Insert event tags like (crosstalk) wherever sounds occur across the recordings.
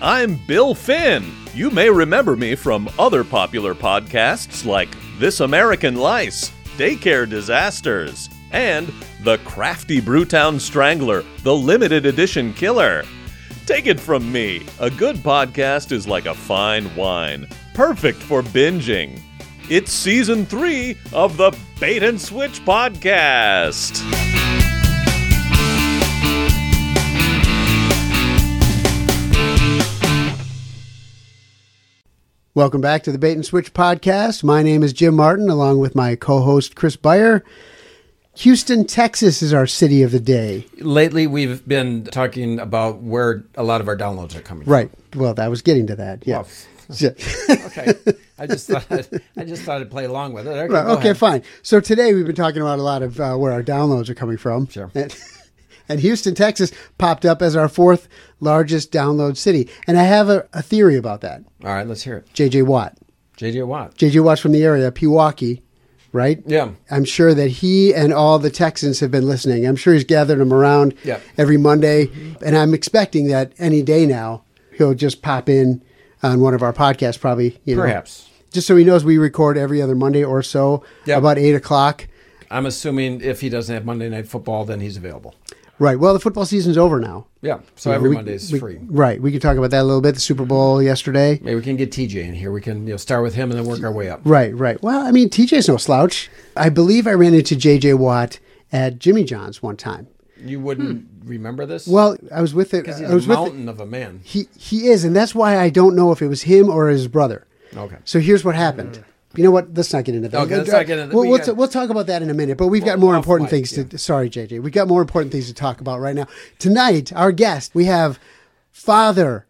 I'm Bill Finn. You may remember me from other popular podcasts like This American Lice, Daycare Disasters, and The Crafty Brewtown Strangler, the limited edition killer. Take it from me, a good podcast is like a fine wine, perfect for binging. It's season three of the Bait and Switch podcast. Welcome back to the Bait and Switch podcast. My name is Jim Martin, along with my co host Chris Beyer. Houston, Texas is our city of the day. Lately, we've been talking about where a lot of our downloads are coming from. Right. Well, I was getting to that. Yeah. from. (laughs) Okay, I just thought I'd, I (laughs) just thought I'd play along with it. Okay, Right, okay, fine. So today we've been talking about a lot of uh, where our downloads are coming from. Sure. (laughs) And, Houston, Texas popped up as our fourth largest download city. And I have a, a theory about that. All right, let's hear it. JJ Watt. JJ Watt. JJ Watt's from the area, Pewaukee, right? Yeah. I'm sure that he and all the Texans have been listening. I'm sure he's gathered them around Yep. every Monday. And I'm expecting that any day now he'll just pop in on one of our podcasts, probably. You know, Perhaps. Just so he knows we record every other Monday or so, Yep. about 8 o'clock. I'm assuming if he doesn't have Monday Night Football, then he's available. Right. Well, the football season's over now. Yeah, so every we- Monday is we- free. Right. We can talk about that a little bit. The Super Bowl yesterday. Maybe we can get TJ in here. We can you know start with him and then work our way up. Right, right. Well, I mean, TJ's no slouch. I believe I ran into JJ Watt at Jimmy John's one time. You wouldn't remember this? Well, I was with it. because he's I was a mountain of a man. He he is, and that's why I don't know if it was him or his brother. Okay. So here's what happened. You know what? Let's not get into that. Okay, let's not get into- We'll, we we'll, t- we'll talk about that in a minute. But we've got more important mic, things to. Sorry, JJ. We've got more important things to talk about right now. Tonight, our guest, we have father,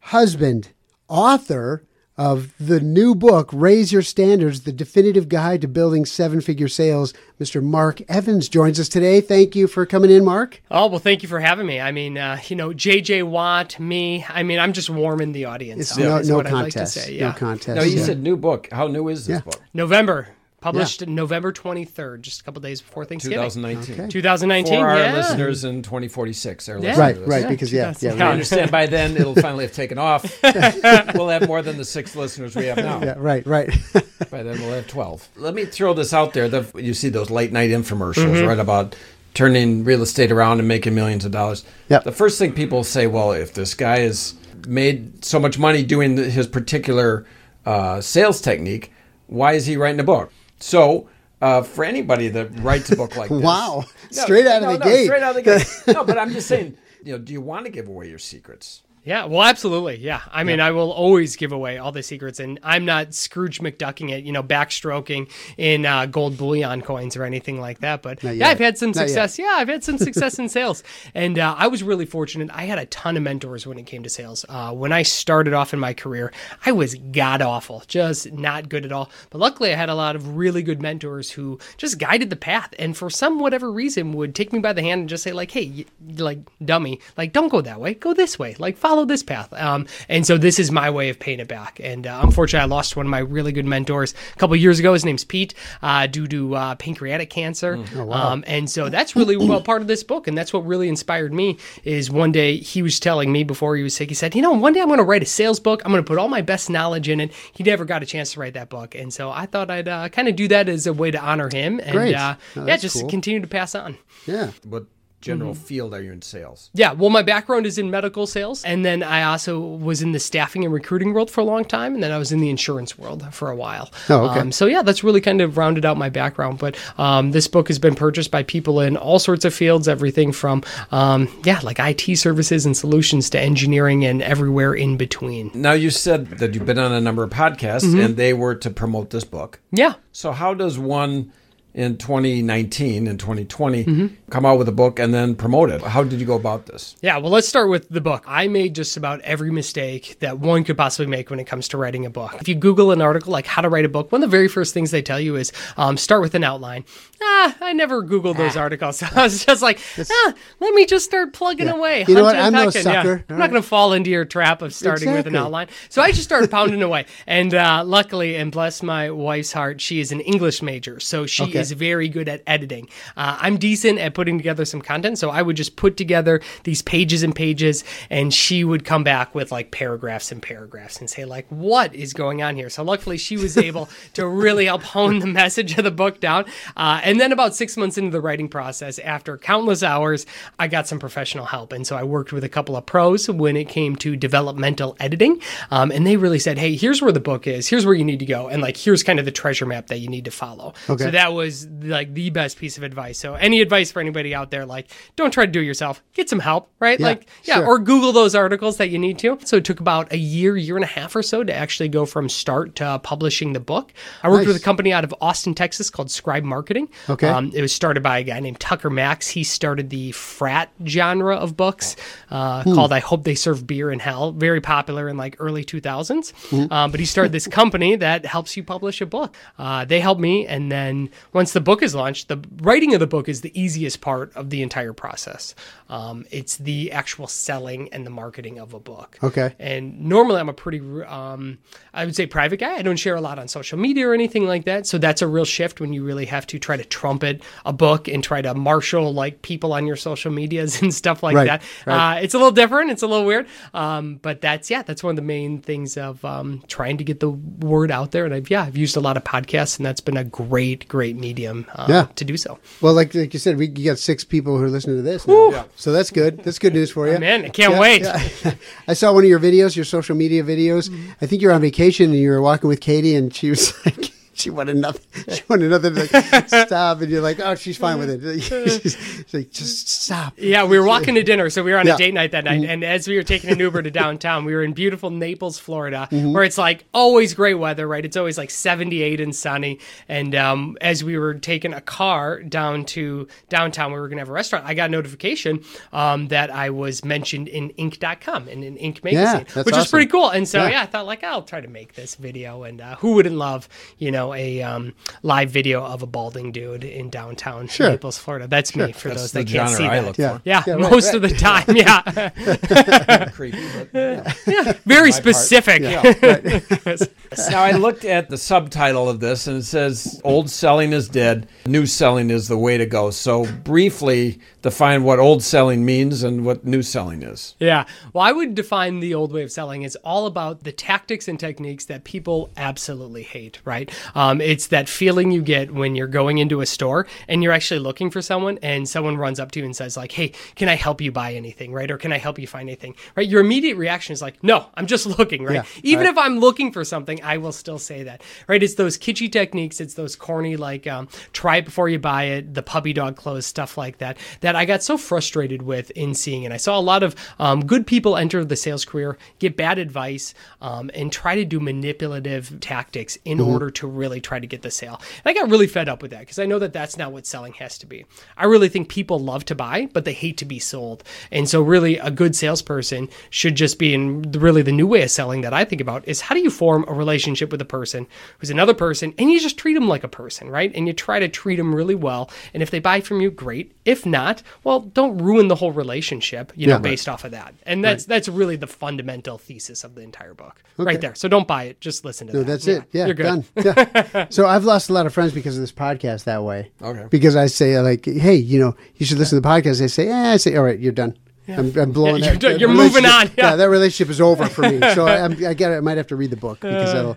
husband, author of the new book, Raise Your Standards The Definitive Guide to Building Seven Figure Sales. Mr. Mark Evans joins us today. Thank you for coming in, Mark. Oh well, thank you for having me. I mean, uh, you know, JJ Watt, me. I mean, I'm just warming the audience. It's up, no, no what I'd like to contest. say. No Yeah. contest. No, you Yeah. said new book. How new is this Yeah. book? November published November 23rd, just a couple days before Thanksgiving. 2019. 2019. For our yeah. listeners in 2046. Our Yeah. listeners. Right, right. Yeah, because, yeah, yeah, 2000. I right. understand by then it'll (laughs) finally have taken off. (laughs) we'll have more than the six listeners we have now. yeah, right, right. (laughs) By then we'll have 12. Let me throw this out there. The, you see those late night infomercials, Mm-hmm. right, about turning real estate around and making millions of dollars. Yep. The first thing people say, well, if this guy has made so much money doing his particular uh, sales technique, why is he writing a book? So, uh, for anybody that writes a book like (laughs) this, Wow. Straight out of no, the no, gate. straight out of the gate. (laughs) no, but I'm just saying, you know, do you want to give away your secrets? Yeah, well, absolutely. Yeah. I mean, I will always give away all the secrets, and I'm not Scrooge McDucking it, you know, backstroking in uh, gold bullion coins or anything like that. But yeah. I've had some Not yet. success. Yeah, I've had some (laughs) success in sales. And uh, I was really fortunate. I had a ton of mentors when it came to sales. Uh, when I started off in my career, I was god awful, just not good at all. But luckily, I had a lot of really good mentors who just guided the path. And for some whatever reason, would take me by the hand and just say, like, hey, y- like, dummy, like, don't go that way, go this way, like, follow this path. Um, and so this is my way of paying it back. And uh, unfortunately, I lost one of my really good mentors a couple years ago. His name's Pete, uh, due to uh, pancreatic cancer. um, and so that's really well part of this book. And that's what really inspired me is one day he was telling me before he was sick, he said, you know, one day I'm going to write a sales book. I'm going to put all my best knowledge in it. He never got a chance to write that book. And so I thought I'd uh, kind of do that as a way to honor him. And Great. uh, Oh, yeah, just cool. continue to pass on. yeah. What general Mm-hmm. field are you in sales? Yeah, well, my background is in medical sales, and then I also was in the staffing and recruiting world for a long time, and then I was in the insurance world for a while. Oh, okay. Um, so yeah, that's really kind of rounded out my background. But um, this book has been purchased by people in all sorts of fields, everything from um, yeah, like IT services and solutions to engineering and everywhere in between. Now, you said that you've been on a number of podcasts Mm-hmm. and they were to promote this book. Yeah. So, how does one in 2019 and 2020 Mm-hmm. Come out with a book and then promote it? How did you go about this? Yeah, well, let's start with the book. I made just about every mistake that one could possibly make when it comes to writing a book. If you Google an article like how to write a book, one of the very first things they tell you is um, start with an outline. Ah, I never Googled those articles. (laughs) I was just like, ah, let me just start plugging Yeah. away. You know what? I'm no pecking. Yeah. sucker. I'm not going to fall into your trap of starting with an outline. So I just started pounding away. And uh, luckily, and bless my wife's heart, she is an English major. So she Okay. is very good at editing. Uh, I'm decent at putting together some content, so I would just put together these pages and pages, and she would come back with like paragraphs and paragraphs and say like, "What is going on here?" So luckily, she was able to really help hone the message of the book down. Uh, and then about six months into the writing process, after countless hours, I got some professional help, and so I worked with a couple of pros when it came to developmental editing, um, and they really said, "Hey, here's where the book is. Here's where you need to go, and like here's kind of the treasure map that you need to follow." Okay. So that was like the best piece of advice. So any advice for anybody out there, like don't try to do it yourself. Get some help, right? Yeah, like yeah, sure. or Google those articles that you need to. So it took about a year, year and a half or so to actually go from start to publishing the book. I worked Nice. with a company out of Austin, Texas called Scribe Marketing. Okay. Um, it was started by a guy named Tucker Max. He started the frat genre of books uh, Hmm. called I Hope They Serve Beer in Hell. Very popular in like early 2000s. Hmm. Um, but he started this company that helps you publish a book. Uh, they helped me. And then once the book is launched, the writing of the book is the easiest part of the entire process. Um, it's the actual selling and the marketing of a book. Okay. And normally I'm a pretty, um, I would say, private guy. I don't share a lot on social media or anything like that. So that's a real shift when you really have to try to trumpet a book and try to marshal like people on your social medias (laughs) and stuff like Right, that. right. Uh, it's a little different. It's a little weird. Um, but that's, yeah, that's one of the main things of um, trying to get the word out there. And I've, yeah, I've used a lot of podcasts and that's been a great, great medium uh, Yeah. to do so. Well, like like you said, we you got six people who are listening to this. Now. So that's good. That's good news for you. Man, I can't Yeah, wait. yeah. (laughs) I saw one of your videos, your social media videos. Mm-hmm. I think you're on vacation and you were walking with Katie, and she was (laughs) like, (laughs) she wanted nothing. She wanted nothing like, (laughs) stop, and you're like, oh, she's fine with it. (laughs) she's, like, just stop. Yeah, we were walking to dinner, so we were on Yeah. a date night that night. And as we were taking an Uber to downtown, we were in beautiful Naples, Florida, Mm-hmm. where it's like always great weather, right? It's always like 78 and sunny. And um, as we were taking a car down to downtown, we were going to have a restaurant. I got a notification um, that I was mentioned in Inc.com and in Inc. magazine, that's which is awesome. pretty cool. And so Yeah. yeah, I thought like I'll try to make this video. And uh, who wouldn't love you know a um, live video of a balding dude in downtown Sure. Naples, Florida? That's me for That's those that can't see I that. look Yeah. for. Yeah, right, most right. of the time. Yeah, (laughs) Creepy, but (laughs) very specific. (laughs) now I looked at the subtitle of this and it says old selling is dead, new selling is the way to go. So briefly define what old selling means and what new selling is. Yeah. Well, I would define the old way of selling as all about the tactics and techniques that people absolutely hate, right? Um, it's that feeling you get when you're going into a store and you're actually looking for someone and someone runs up to you and says, like, hey, can I help you buy anything, right? Or can I help you find anything, right? Your immediate reaction is like, no, I'm just looking, right? Yeah, Even right. if I'm looking for something, I will still say that, right? It's those kitschy techniques, it's those corny, like, um, try it before you buy it, the puppy dog close, stuff like that, that I got so frustrated with in seeing. And I saw a lot of um, good people enter the sales career, get bad advice, um, and try to do manipulative tactics in order to really try to get the sale. And I got really fed up with that because I know that that's not what selling has to be. I really think people love to buy, but they hate to be sold. And so, really, a good salesperson should just be in really the new way of selling that I think about is how do you form a relationship with a person who's another person and you just treat them like a person, right? And you try to treat them really well. And if they buy from you, great. If not, well, don't ruin the whole relationship, you know, Yeah. based off of that. And that's that's really the fundamental thesis of the entire book, Okay. right there. So don't buy it; just listen to No, that. that's it. Yeah, you're good. done. (laughs) Yeah. so I've lost a lot of friends because of this podcast that way. Okay. Because I say like, hey, you know, you should listen to the podcast. They say, eh, I say, all right, you're done. I'm, I'm blowing Yeah, (laughs) you're that. You're moving on, yeah. that relationship is over for me. So (laughs) I, I'm, I got. I might have to read the book because that'll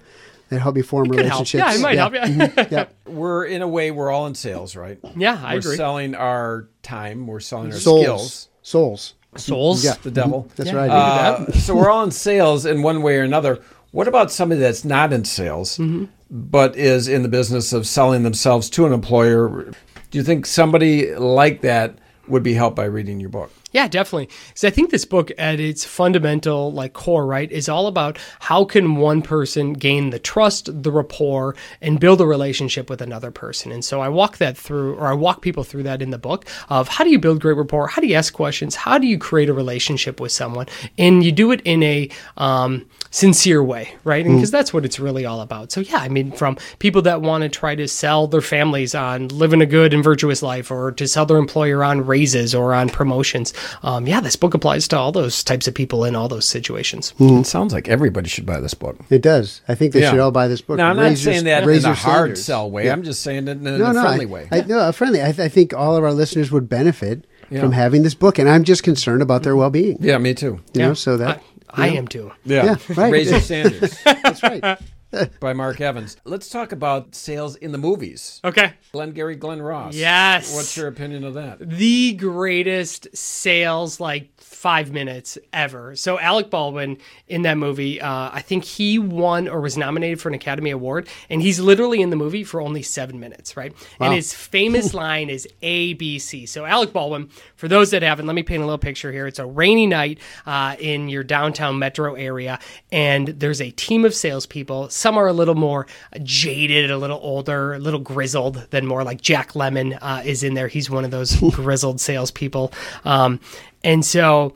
that help me form Could help. relationships. Yeah, it might help you. Yeah. (laughs) We're in a way we're all in sales, right? Yeah, I we're agree. selling our time, we're selling our Souls. skills. Souls. Souls. Yeah. The devil. That's Yeah. right. Uh, so we're all in sales in one way or another. What about somebody that's not in sales, Mm-hmm. but is in the business of selling themselves to an employer? Do you think somebody like that would be helped by reading your book? Yeah, definitely. So I think this book at its fundamental like core, right, is all about how can one person gain the trust, the rapport, and build a relationship with another person. And so I walk that through or I walk people through that in the book of how do you build great rapport, how do you ask questions, how do you create a relationship with someone? And you do it in a um, sincere way, right? Because that's what it's really all about. So yeah, I mean from people that want to try to sell their families on living a good and virtuous life or to sell their employer on raises or on promotions um, yeah, this book applies to all those types of people in all those situations. It sounds like everybody should buy this book. It does. I think they Yeah. should all buy this book. No, I'm not Raise your- saying that in a your hard standards. sell way. Yeah. I'm just saying it in a no, no, friendly I, way. I, no, a friendly. I, th- I think all of our listeners would benefit Yeah. from having this book, and I'm just concerned about their well-being. yeah, me too. You know, so that I, I am too. Yeah, right. Raise your standards (laughs) that's right. (laughs) by Mark Evans. Let's talk about sales in the movies. Okay. Glengarry Glen Ross. Yes. What's your opinion of that? the greatest sales like five minutes ever. So Alec Baldwin in that movie, uh, I think he won or was nominated for an Academy Award, and he's literally in the movie for only seven minutes, right? And his famous (laughs) line is ABC. So Alec Baldwin, for those that haven't, let me paint a little picture here. It's a rainy night uh, in your downtown metro area, and there's a team of salespeople. Some are a little more jaded, a little older, a little grizzled than more like Jack Lemmon uh, is in there. He's one of those (laughs) grizzled salespeople. Um, and so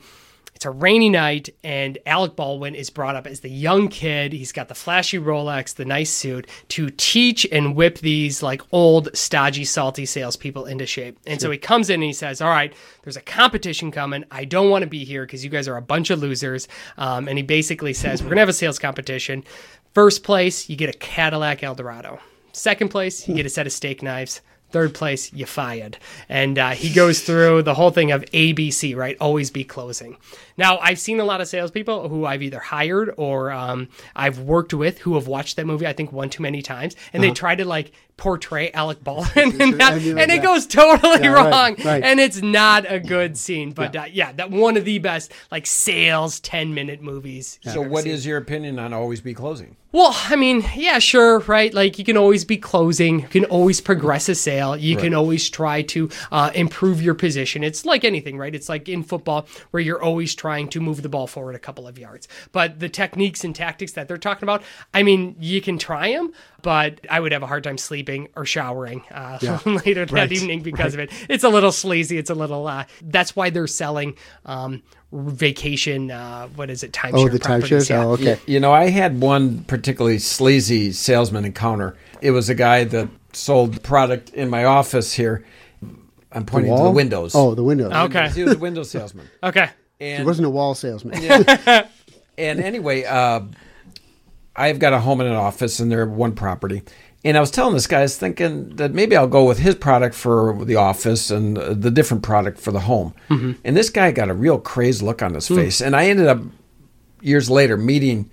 it's a rainy night, and Alec Baldwin is brought up as the young kid. He's got the flashy Rolex, the nice suit to teach and whip these like old, stodgy, salty salespeople into shape. And so he comes in and he says, All right, there's a competition coming. I don't want to be here because you guys are a bunch of losers. Um, and he basically says, We're going to have a sales competition. First place, you get a Cadillac Eldorado. Second place, you get a set of steak knives. Third place, you fired. And uh, he goes through the whole thing of ABC, right? Always be closing. Now, I've seen a lot of salespeople who I've either hired or um, I've worked with who have watched that movie, I think, one too many times. And they try to like portray Alec Baldwin (laughs) in that, I mean, and it yeah. goes totally Yeah, wrong. right. And it's not a good scene. But uh, yeah, that one of the best like sales 10 minute movies. So, what is your opinion on always be closing? Well, I mean, yeah, sure, right? Like you can always be closing, you can always progress a sale, you can always try to uh, improve your position. It's like anything, right? It's like in football where you're always trying to move the ball forward a couple of yards. But the techniques and tactics that they're talking about, I mean, you can try them, but I would have a hard time sleeping or showering uh, (laughs) later that Right. evening because of it. It's a little sleazy. It's a little. Uh, that's why they're selling um, vacation. Uh, what is it? Timeshare. Oh, the properties, timeshares. yeah. Oh, okay. You know, I had one particularly sleazy salesman encounter. It was a guy that sold product in my office here. I'm pointing to the windows. Oh, the windows. Okay. He was a window salesman. (laughs) Okay. And He wasn't a wall salesman. (laughs) And anyway, uh, I've got a home and an office, and they're one property. And I was telling this guy, I was thinking that maybe I'll go with his product for the office and uh, the different product for the home. And this guy got a real crazed look on his face. And I ended up years later meeting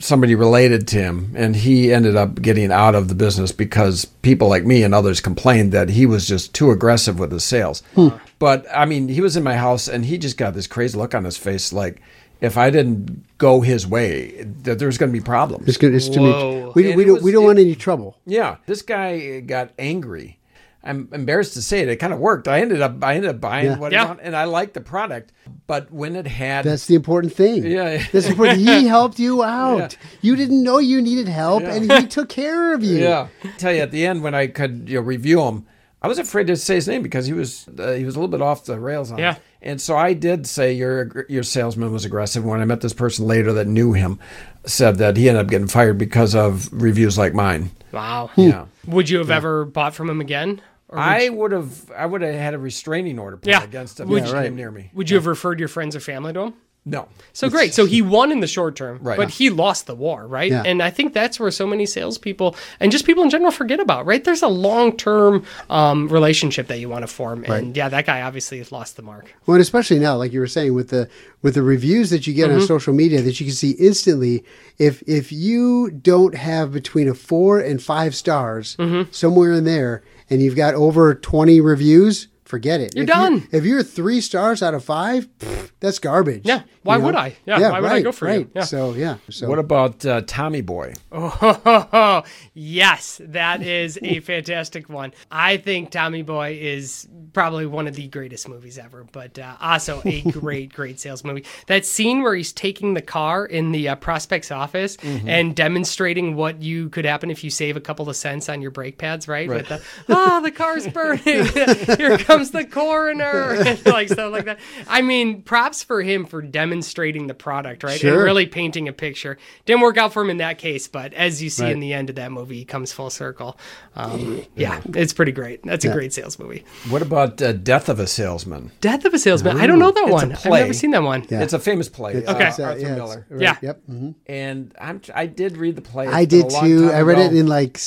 somebody related to him, and he ended up getting out of the business because people like me and others complained that he was just too aggressive with his sales. Hmm. But I mean, he was in my house, and he just got this crazy look on his face, like if I didn't go his way, that there's going to be problems. It's, good, it's too much. We, And we don't, was- we don't it- want any trouble. Yeah, this guy got angry. I'm embarrassed to say it. It kind of worked. I ended up I ended up buying Yeah. what Yeah. I want, and I liked the product. But when it had That's the important thing. Yeah. That's important. He helped you (laughs) out. You didn't know you needed help, Yeah. and he took care of you. Yeah. I tell you at the end when I could you know, review him, I was afraid to say his name because he was uh, he was a little bit off the rails on it. Yeah. And so I did say your your salesman was aggressive. When I met this person later that knew him, said that he ended up getting fired because of reviews like mine. Wow. Hmm. Yeah. Would you have ever bought from him again? Would I you, would have I would have had a restraining order put Yeah. against him Would if he you- came near me. would you have referred your friends or family to him? No. So great. So he won in the short term, Right. but he lost the war, right? Yeah. And I think that's where so many salespeople and just people in general forget about, right? There's a long term um, relationship that you want to form, and yeah, that guy obviously has lost the mark. Well, and especially now, like you were saying, with the with the reviews that you get Mm-hmm. on social media, that you can see instantly. If if you don't have between a four and five stars Mm-hmm. somewhere in there, and you've got over twenty reviews, forget it. You're if done. if you're three stars out of five, pff, that's garbage. Yeah. Why would I? Yeah, why would I go for you? Yeah. So yeah. So What about uh, Tommy Boy? Oh, (laughs) yes, that is a fantastic one. I think Tommy Boy is probably one of the greatest movies ever, but uh, also a (laughs) great, great sales movie. That scene where he's taking the car in the uh, prospect's office Mm-hmm. and demonstrating what you could happen if you save a couple of cents on your brake pads, right? With the, oh, the car's burning. (laughs) Here comes comes the coroner, and (laughs) (laughs) like stuff like that. I mean, props for him for demonstrating the product, right? Sure. And really painting a picture. Didn't work out for him in that case, but as you see Right. in the end of that movie, he comes full circle. Um, yeah, it's pretty great. That's a great sales movie. What about uh, Death of a Salesman? Death of a Salesman. I don't know that It's a one. I've play. never seen that one. Yeah. It's a famous play. It's- uh, Okay. uh, Arthur yeah, Miller. right, Yeah. Yep. mhm. And I'm I did read the play. It's I did too. I read it in like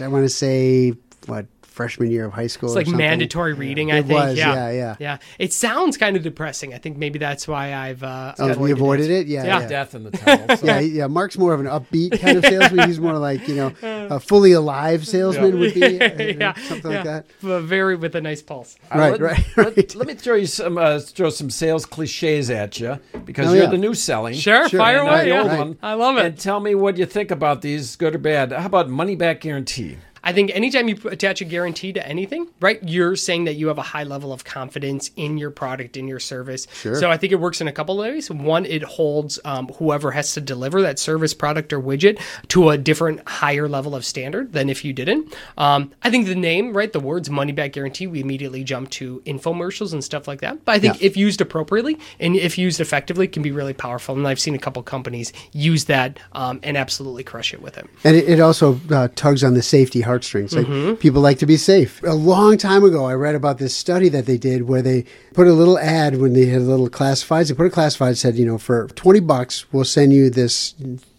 I want to say what freshman year of high school. It's or like something. mandatory reading, I It think. was, yeah. yeah, yeah. Yeah. It sounds kind of depressing. I think maybe that's why I've uh, Oh, you avoided it? Yeah, Yeah. yeah. Death in the title. (laughs) So. Yeah, yeah. Mark's more of an upbeat kind of salesman. He's more like you know a fully alive salesman would be (laughs) uh, yeah, something like that. But very with a nice pulse. Uh, Right, let, right, let- right. Let, me throw you some uh, throw some sales cliches at you because Oh, you're yeah. the new selling. Sure, Sure. fire away. I'm yeah. Right. I love it. And tell me what you think about these, good or bad. How about money back guarantee? I think anytime you attach a guarantee to anything, right, you're saying that you have a high level of confidence in your product, in your service. Sure. So I think it works in a couple of ways. One, it holds um, whoever has to deliver that service, product, or widget to a different, higher level of standard than if you didn't. Um, I think the name, right, the words money back guarantee, we immediately jump to infomercials and stuff like that. But I think Yeah. if used appropriately and if used effectively, can be really powerful. And I've seen a couple companies use that um, and absolutely crush it with it. And it, it also uh, tugs on the safety heartstrings. Like Mm-hmm. people like to be safe. A long time ago, I read about this study that they did where they put a little ad when they had a little classifieds. They put a classified said, you know, for twenty bucks, we'll send you this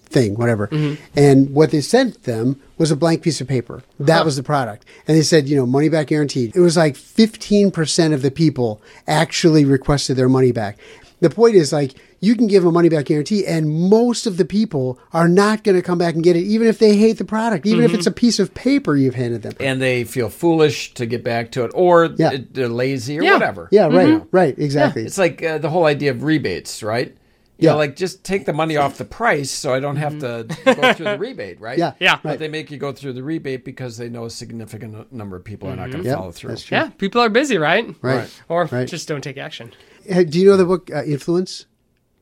thing, whatever. Mm-hmm. And what they sent them was a blank piece of paper. That was the product. And they said, you know, money back guaranteed. It was like 15% of the people actually requested their money back. The point is like you can give a money back guarantee and most of the people are not going to come back and get it even if they hate the product, even if Mm-hmm. it's a piece of paper you've handed them. And they feel foolish to get back to it, or Yeah. they're lazy, or Yeah. whatever. Yeah, right. Right, exactly. It's like uh, the whole idea of rebates, right? You Yeah. know, like just take the money off the price so I don't have to go through the (laughs) rebate, right? Yeah, Yeah. But right. they make you go through the rebate because they know a significant number of people are not going to Yep, follow through. that's true. Yeah, people are busy, right? Right. Or Right. just don't take action. Hey, Do you know the book uh, Influence?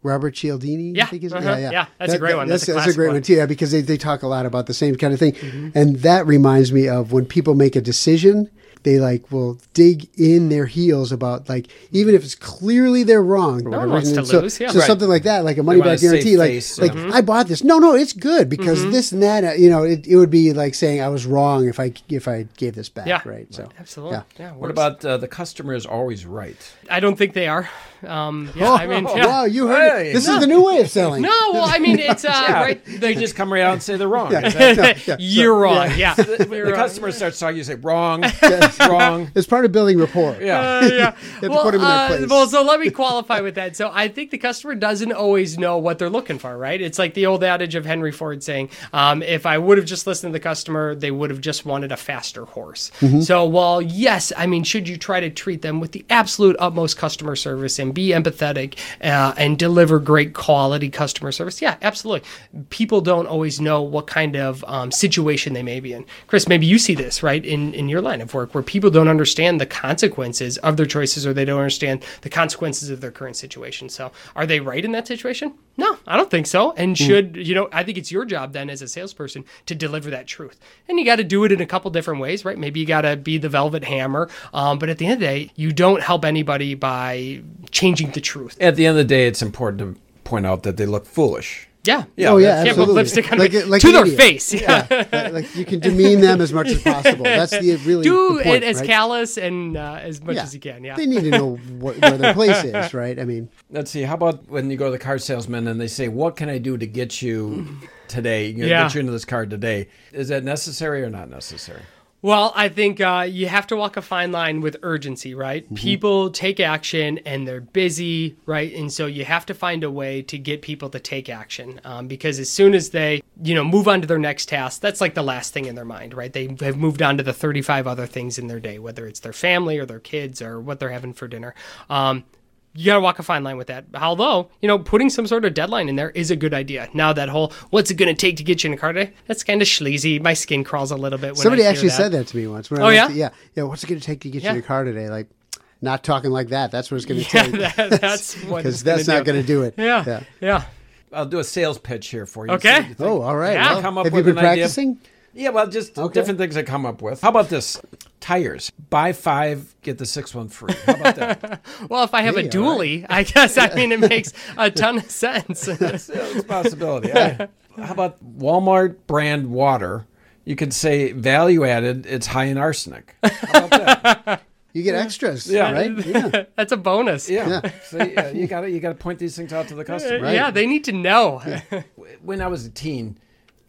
Robert Cialdini, I Yeah, think is uh-huh, yeah, that's a great one. That's, That's a that's a great one. one too, yeah, because they, they talk a lot about the same kind of thing. Mm-hmm. And that reminds me of when people make a decision, they like will dig in their heels about like even if it's clearly they're wrong. or one wants to so, lose, yeah. so Right. something like that, like a money back guarantee, like face, like yeah. I bought this. No, no, it's good because Mm-hmm. this and that. uh, You know, it, it would be like saying I was wrong if I if I gave this back. Yeah. Right. So Absolutely. Yeah. Yeah. What about uh, the customer is always right? I don't think they are. Um, yeah, Oh, I mean, (laughs) yeah. wow, you heard Hey. it. This is the new way of selling. No, well, I mean, it's uh, (laughs) Yeah. right. They just just come right out and say they're wrong. Is Yeah, (laughs) that- yeah. you're wrong. Yeah. the You're wrong. customer starts talking, you say wrong, wrong. (laughs) It's part of building rapport. Yeah. Uh, yeah. (laughs) to put 'em in their uh, well, so let me qualify with that. So I think the customer doesn't always know what they're looking for, right? It's like the old adage of Henry Ford saying, um, if I would have just listened to the customer, they would have just wanted a faster horse. Mm-hmm. So while, yes, I mean, should you try to treat them with the absolute utmost customer service and be empathetic uh, and deliver great quality customer service? Yeah, absolutely. People don't always know what kind of um, situation they may be in. Chris, maybe you see this, right, in, in your line of work where people don't understand the consequences of their choices or they don't understand the consequences of their current situation. So are they right in that situation? No, I don't think so. And should, you know, I think it's your job then as a salesperson to deliver that truth. And you got to do it in a couple different ways, right? Maybe you got to be the velvet hammer. Um, but at the end of the day, you don't help anybody by changing the truth. At the end of the day, it's important to point out that they look foolish. Yeah. Yeah, Oh yeah, Yeah, absolutely. put lipstick on Like- like to their idiot. face. Yeah. Like- like you can demean them as much as possible. That's the (laughs) really Do the point, it as right? callous and uh, as much Yeah. as you can. Yeah. They need to know what, where their place is, (laughs) right? I mean, Let's see. How about when you go to the car salesman and they say, "What can I do to get you (laughs) today? You know, Yeah. Get you into this car today? Is that necessary or not necessary?" Well, I think uh, you have to walk a fine line with urgency, right? People take action and they're busy, right? And so you have to find a way to get people to take action um, because as soon as they, you know, move on to their next task, that's like the last thing in their mind, right? They have moved on to the 35 other things in their day, whether it's their family or their kids or what they're having for dinner. Um, you got to walk a fine line with that. Although, you know, putting some sort of deadline in there is a good idea. Now, that whole what's it going to take to get you in a car today? That's kind of sleazy. My skin crawls a little bit when somebody I hear actually that. said that to me once. When Oh, went yeah? to- yeah, yeah. What's it going to take to get Yeah. you in a car today? Like, not talking like that. That's what it's going (laughs) to Yeah, take. that, (laughs) that's what Because it's (laughs) that's gonna not do. going to do it. Yeah, Yeah. yeah. I'll do a sales pitch here for you. Okay. See what you. Oh, all right. Yeah. Well, Come up have with you been an idea. Practicing? Yeah, well, just Okay. different things I come up with. How about this? Tires. Buy five, get the sixth one free. How about that? (laughs) Well, if I have Hey, a all dually, I guess I mean it (laughs) makes a ton of sense. it's, (laughs) it's a possibility. I- how about Walmart brand water? You could say value added, it's high in arsenic. How about that? You get extras, Yeah. right? Yeah. That's a bonus. Yeah. See, uh, you got to you got to point these things out to the customer. Right. Yeah, they need to know. when I was a teen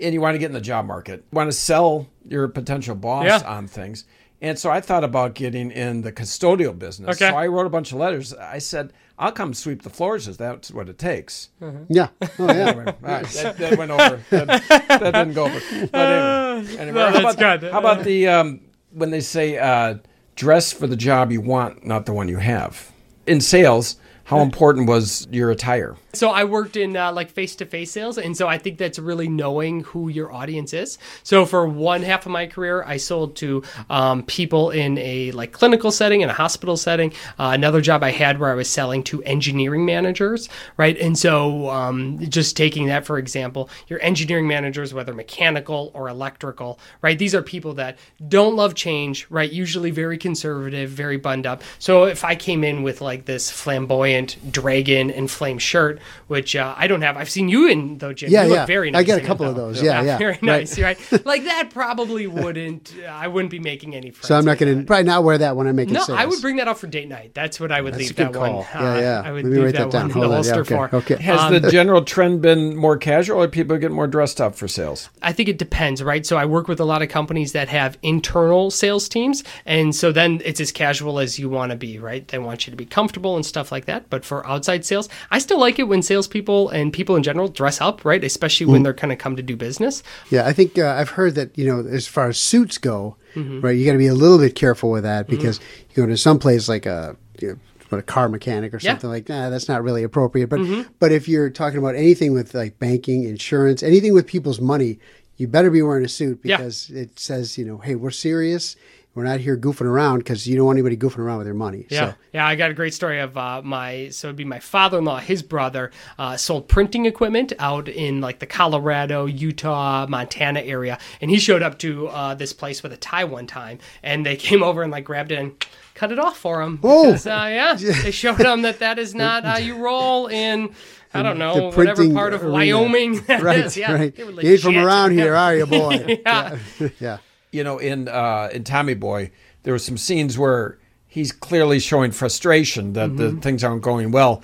and you want to get in the job market, want to sell your potential boss Yeah. on things. And so I thought about getting in the custodial business. Okay. So I wrote a bunch of letters. I said, I'll come sweep the floors if that's what it takes. Yeah. Oh, yeah. Anyway, all right, that, (laughs) that went over. That, that didn't go over. But anyway, anyway No, how, about, good. how about the um, when they say uh, dress for the job you want, not the one you have? In sales, how important was your attire? So I worked in uh, like face-to-face sales, and so I think that's really knowing who your audience is. So for one half of my career, I sold to um, people in a like clinical setting, in a hospital setting. Uh, another job I had where I was selling to engineering managers, right? And so um, just taking that for example, your engineering managers, whether mechanical or electrical, right? These are people that don't love change, right? Usually very conservative, very buttoned up. So if I came in with like this flamboyant dragon and flame shirt, which uh, I don't have, I've seen you in though, Jim. Yeah, you look yeah. very I get a in it, couple of those. Yeah, yeah. very nice, right? (laughs) like that probably wouldn't. Uh, I wouldn't be making any friends. So I'm not going to probably not wear that when I make No, sales. I would bring that out for date night. That's what I would That's a leave good that one. call. Yeah, yeah. I would Let me leave write that that, down. one in the on. Yeah, holster okay, for. okay. Has Um, the general trend been more casual or people get more dressed up for sales? I think it depends, right? So I work with a lot of companies that have internal sales teams, and so then it's as casual as you want to be, right? They want you to be comfortable and stuff like that. But for outside sales, I still like it when salespeople and people in general dress up, right? Especially Mm. when they're kind of come to do business. Yeah, I think uh, I've heard that you know, as far as suits go, Mm-hmm. right, you got to be a little bit careful with that because you go to some place like a you know, a car mechanic or Yeah. Mm-hmm. something like that. That's not really appropriate. But but if you're talking about anything with like banking, insurance, anything with people's money, you better be wearing a suit Yeah. because it says you know, hey, we're serious. We're not here goofing around because you don't want anybody goofing around with their money. Yeah, So, yeah. I got a great story of uh, my so it'd be my father-in-law. His brother uh, sold printing equipment out in like the Colorado, Utah, Montana area, and he showed up to uh, this place with a tie one time, and they (laughs) came over and like grabbed it and cut it off for him. Oh. because, uh, yeah, (laughs) they showed him that that is not how you roll in. I don't know, whatever part of arena. Wyoming that right, is. Yeah, right. they were You ain't from around here, (laughs) are you, boy? yeah. yeah. You know, in uh, in Tommy Boy, there were some scenes where he's clearly showing frustration that the things aren't going well.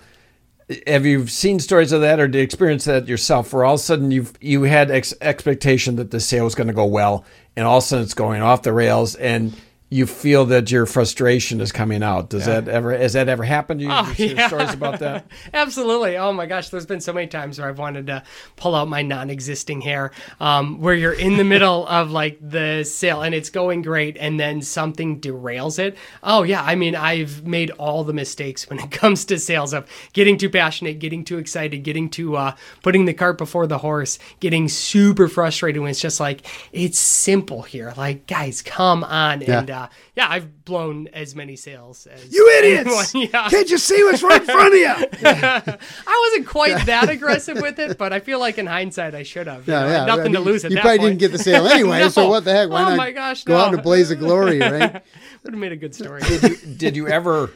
Have you seen stories of that or did experience that yourself where all of a sudden you've you had ex- expectation that the sale was going to go well and all of a sudden it's going off the rails and you feel that your frustration is coming out. Does that ever has that ever happened to you? Oh, you yeah. stories about that? (laughs) Absolutely. Oh my gosh, there's been so many times where I've wanted to pull out my non-existing hair, um, where you're in the middle (laughs) of like the sale and it's going great, and then something derails it. Oh yeah, I mean I've made all the mistakes when it (laughs) comes to sales of getting too passionate, getting too excited, getting too uh, putting the cart before the horse, getting super frustrated when it's just like it's simple here. Like guys, come on, Yeah. and uh, yeah, I've blown as many sales as You idiots! anyone. (laughs) Yeah. Can't you see what's right in front of you? (laughs) I wasn't quite that aggressive with it, but I feel like in hindsight I should have. You know, I nothing I mean, to lose at you that probably point. didn't get the sale (laughs) anyway, so what the heck? Why Oh not my gosh, go out in a blaze of glory, right? Would have made a good story. Did you ever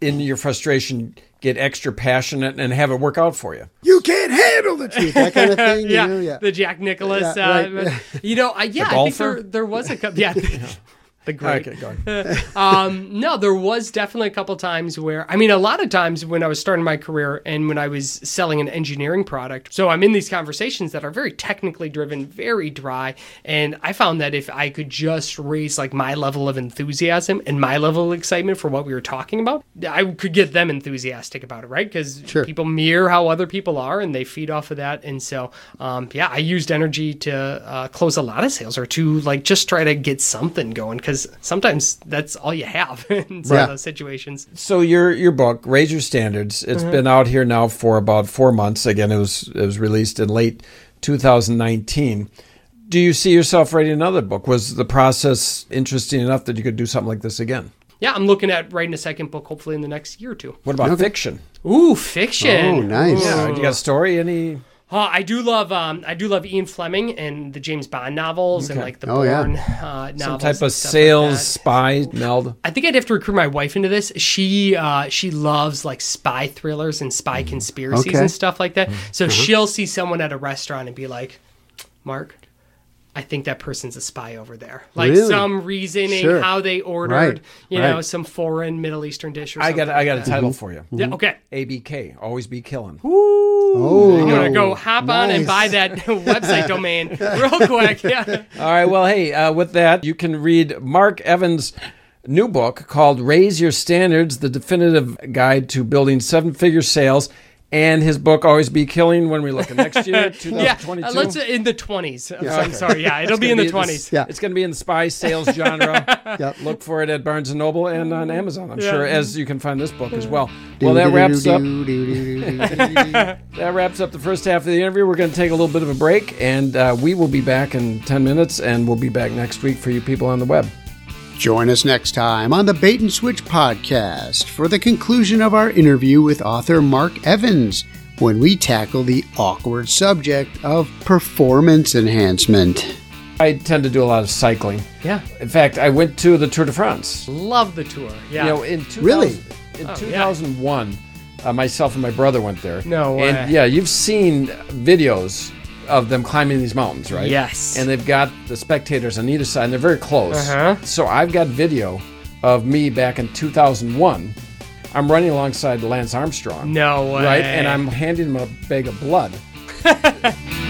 in your frustration get extra passionate and have it work out for you? you can't handle the truth. That kind of thing. yeah, You know? yeah. the Jack Nicholas. Yeah, uh, right. You know, I, yeah, I think there there was a couple. Yeah. The great. Okay, go. (laughs) Um, no, there was definitely a couple times where, I mean, a lot of times when I was starting my career and when I was selling an engineering product. So I'm in these conversations that are very technically driven, very dry. And I found that if I could just raise like my level of enthusiasm and my level of excitement for what we were talking about, I could get them enthusiastic about it, right? Because Sure. people mirror how other people are and they feed off of that. And so, um, yeah, I used energy to uh, close a lot of sales or to like just try to get something going because sometimes that's all you have (laughs) in some Yeah. of those situations. So your your book, Raise Your Standards, it's mm-hmm. been out here now for about four months. Again, it was it was released in late 2019. Do you see yourself writing another book? Was the process interesting enough that you could do something like this again? Yeah, I'm looking at writing a second book hopefully in the next year or two. What about fiction? Ooh, fiction. Oh, nice. Yeah, you got a story? Any? Oh, I do love um, I do love Ian Fleming and the James Bond novels and like the Oh, yeah. Uh, novels. Some type of stuff like sales spy meld. I think I'd have to recruit my wife into this. She uh, she loves like spy thrillers and spy conspiracies Okay. and stuff like that. So Mm-hmm. she'll see someone at a restaurant and be like, "Mark, I think that person's a spy over there." Like Really? some reasoning Sure. how they ordered, Right, you know, some foreign Middle Eastern dish. Or I something got I got a like that. title for you. Yeah, okay. ABK, always be killing. Oh, I'm gonna go hop on and buy that (laughs) website domain real quick. Yeah. (laughs) All right. Well, hey, uh, with that, you can read Mark Evans' new book called Raise Your Standards The Definitive Guide to Building Seven Figure Sales. And his book, Always Be Killing, when we look at next year, (laughs) Yeah, 2022. uh, let's uh, in the twenties. I'm sorry, yeah, it'll be in Gonna the be twenties. Yeah. It's going to be in the spy sales (laughs) genre. Yep. Look for it at Barnes and Noble and on Amazon. I'm sure, as you can find this book as well. Well, that wraps up. (laughs) That wraps up the first half of the interview. We're going to take a little bit of a break, and uh, we will be back in 10 minutes, and we'll be back next week for you people on the web. Join us next time on the Bait and Switch podcast for the conclusion of our interview with author Mark Evans when we tackle the awkward subject of performance enhancement. I tend to do a lot of cycling. Yeah, In fact, I went to the Tour de France. love the tour. Yeah, You know, in 2000, Really? in Oh, 2001, uh, myself and my brother went there. No way. And yeah, you've seen videos of them climbing these mountains, right? Yes. And they've got the spectators on either side, and they're very close. Uh-huh. So I've got video of me back in 2001. I'm running alongside Lance Armstrong. no way. Right? And I'm handing him a bag of blood. (laughs)